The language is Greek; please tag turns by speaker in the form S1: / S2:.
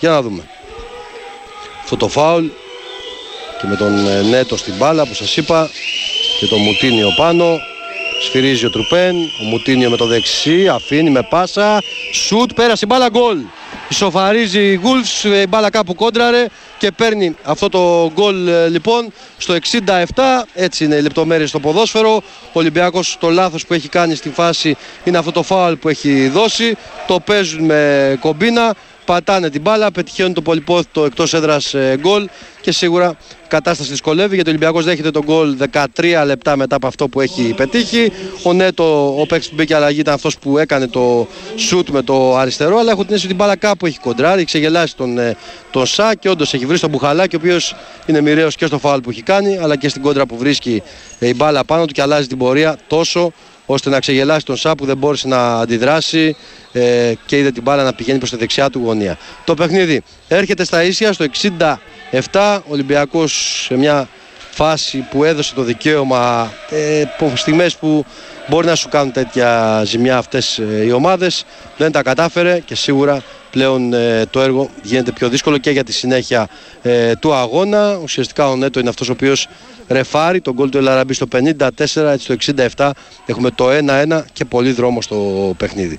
S1: Για να δούμε. Αυτό το φάουλ και με τον ε, Νέτο στην μπάλα που σας είπα και τον Μουτίνιο πάνω. Σφυρίζει ο Τρουπέν, ο Μουτίνιο με το δεξί, αφήνει με πάσα, σουτ, πέρασε η μπάλα, γκολ. Ισοφαρίζει η Γουλφς, η μπάλα κάπου κόντραρε και παίρνει αυτό το γκολ ε, λοιπόν στο 67. Έτσι είναι οι λεπτομέρειες στο ποδόσφαιρο. Ο Ολυμπιακός το λάθος που έχει κάνει στη φάση είναι αυτό το φάουλ που έχει δώσει. Το παίζουν με κομπίνα πατάνε την μπάλα, πετυχαίνουν το πολυπόθητο εκτός έδρας ε, γκολ και σίγουρα η κατάσταση δυσκολεύει γιατί ο Ολυμπιακός δέχεται τον γκολ 13 λεπτά μετά από αυτό που έχει πετύχει. Ο Νέτο, ο παίκτης που μπήκε αλλαγή, ήταν αυτός που έκανε το σουτ με το αριστερό. Αλλά έχω την αίσθηση ότι την μπάλα κάπου έχει κοντράρει, έχει ξεγελάσει τον, ε, τον Σα και όντως έχει βρει τον Μπουχαλάκη, ο οποίος είναι μοιραίος και στο φάουλ που έχει κάνει, αλλά και στην κόντρα που βρίσκει ε, η μπάλα πάνω του και αλλάζει την πορεία τόσο ώστε να ξεγελάσει τον Σα που δεν μπόρεσε να αντιδράσει ε, και είδε την μπάλα να πηγαίνει προς τη δεξιά του γωνία. Το παιχνίδι έρχεται στα ίσια στο 67, ο Ολυμπιακός σε μια φάση που έδωσε το δικαίωμα ε, στιγμές που μπορεί να σου κάνουν τέτοια ζημιά αυτές ε, οι ομάδες δεν τα κατάφερε και σίγουρα πλέον ε, το έργο γίνεται πιο δύσκολο και για τη συνέχεια ε, του αγώνα. Ουσιαστικά ο Νέτο είναι αυτός ο οποίος ρεφάρει τον γκολ του Ελαραμπή στο 54 έτσι στο 67 έχουμε το 1-1 και πολύ δρόμο στο παιχνίδι